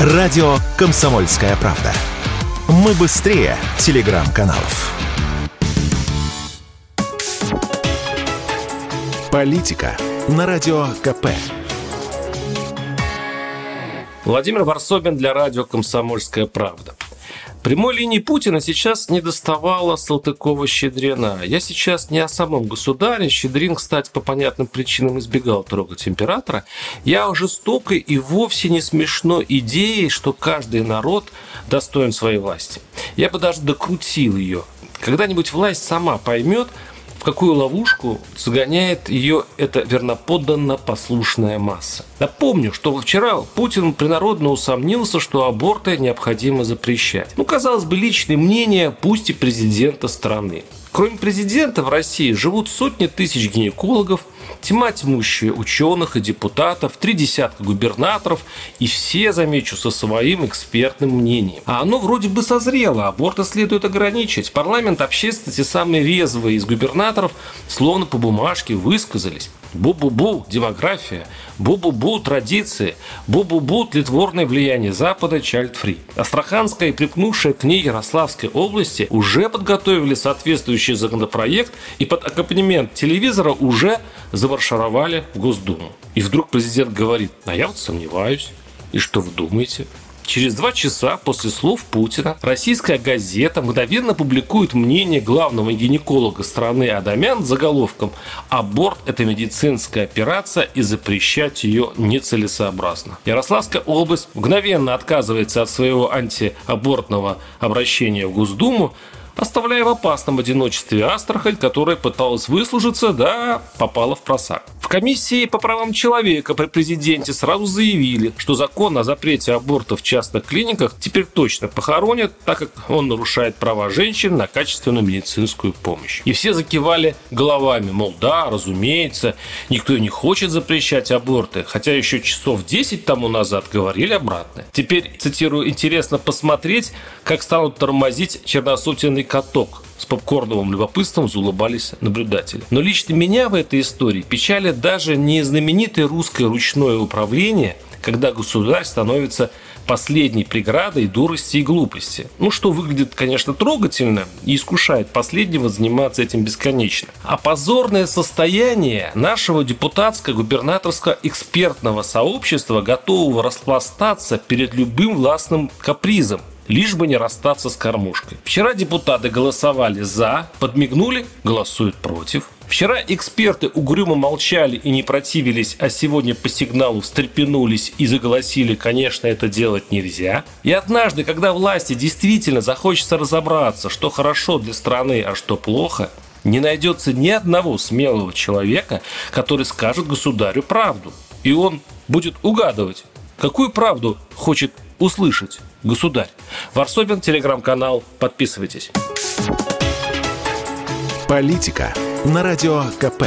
Радио «Комсомольская правда». Мы быстрее телеграм-каналов. Политика на Радио КП. Владимир Варсобин для радио «Комсомольская правда». Прямой линии Путина сейчас не доставала Салтыкова-Щедрина. Я сейчас не о самом государе. Щедрин, кстати, по понятным причинам избегал трогать императора. Я о жестокой и вовсе не смешной идее, что каждый народ достоин своей власти. Я бы даже докрутил ее. Когда-нибудь власть сама поймет, в какую ловушку загоняет ее эта верноподданно послушная масса. Напомню, что вчера Путин принародно усомнился, что аборты необходимо запрещать. Ну, казалось бы, личное мнение, пусть и президента страны. Кроме президента в России живут сотни тысяч гинекологов, тьма тьмущая ученых и депутатов, три десятка губернаторов и все, замечу, со своим экспертным мнением. А оно вроде бы созрело, аборты следует ограничить. Парламент общественности самые резвые из губернаторов словно по бумажке высказались. Бу-бу-бу, демография. Бу-бу-бу, традиции. Бу-бу-бу, тлетворное влияние Запада, child-free. Астраханская и припнувшая к ней Ярославской области уже подготовили соответствующий законопроект и под аккомпанемент телевизора уже замаршировали в Госдуму. И вдруг президент говорит, а я вот сомневаюсь. И что вы думаете? Через два часа после слов Путина российская газета мгновенно публикует мнение главного гинеколога страны Адамян с заголовком «Аборт – это медицинская операция и запрещать ее нецелесообразно». Ярославская область мгновенно отказывается от своего антиабортного обращения в Госдуму, оставляя в опасном одиночестве Астрахань, которая пыталась выслужиться, да попала в просак. В комиссии по правам человека при президенте сразу заявили, что закон о запрете аборта в частных клиниках теперь точно похоронят, так как он нарушает права женщин на качественную медицинскую помощь. И все закивали головами, мол, да, разумеется, никто не хочет запрещать аборты, хотя еще часов 10 тому назад говорили обратно. Теперь, цитирую, интересно посмотреть, как станут тормозить черносотенный каток. С попкорновым любопытством заулыбались наблюдатели. Но лично меня в этой истории печалит даже не знаменитое русское ручное управление, когда государь становится последней преградой дурости и глупости. Ну, что выглядит, конечно, трогательно и искушает последнего заниматься этим бесконечно. А позорное состояние нашего депутатско-губернаторского экспертного сообщества, готового распластаться перед любым властным капризом, лишь бы не расстаться с кормушкой. Вчера депутаты голосовали за, подмигнули, голосуют против. Вчера эксперты угрюмо молчали и не противились, а сегодня по сигналу встрепенулись и заголосили, конечно, это делать нельзя. И однажды, когда власти действительно захочется разобраться, что хорошо для страны, а что плохо, не найдется ни одного смелого человека, который скажет государю правду. И он будет угадывать, какую правду хочет услышать государь. Варсобин, телеграм-канал. Подписывайтесь. Политика на радио КП.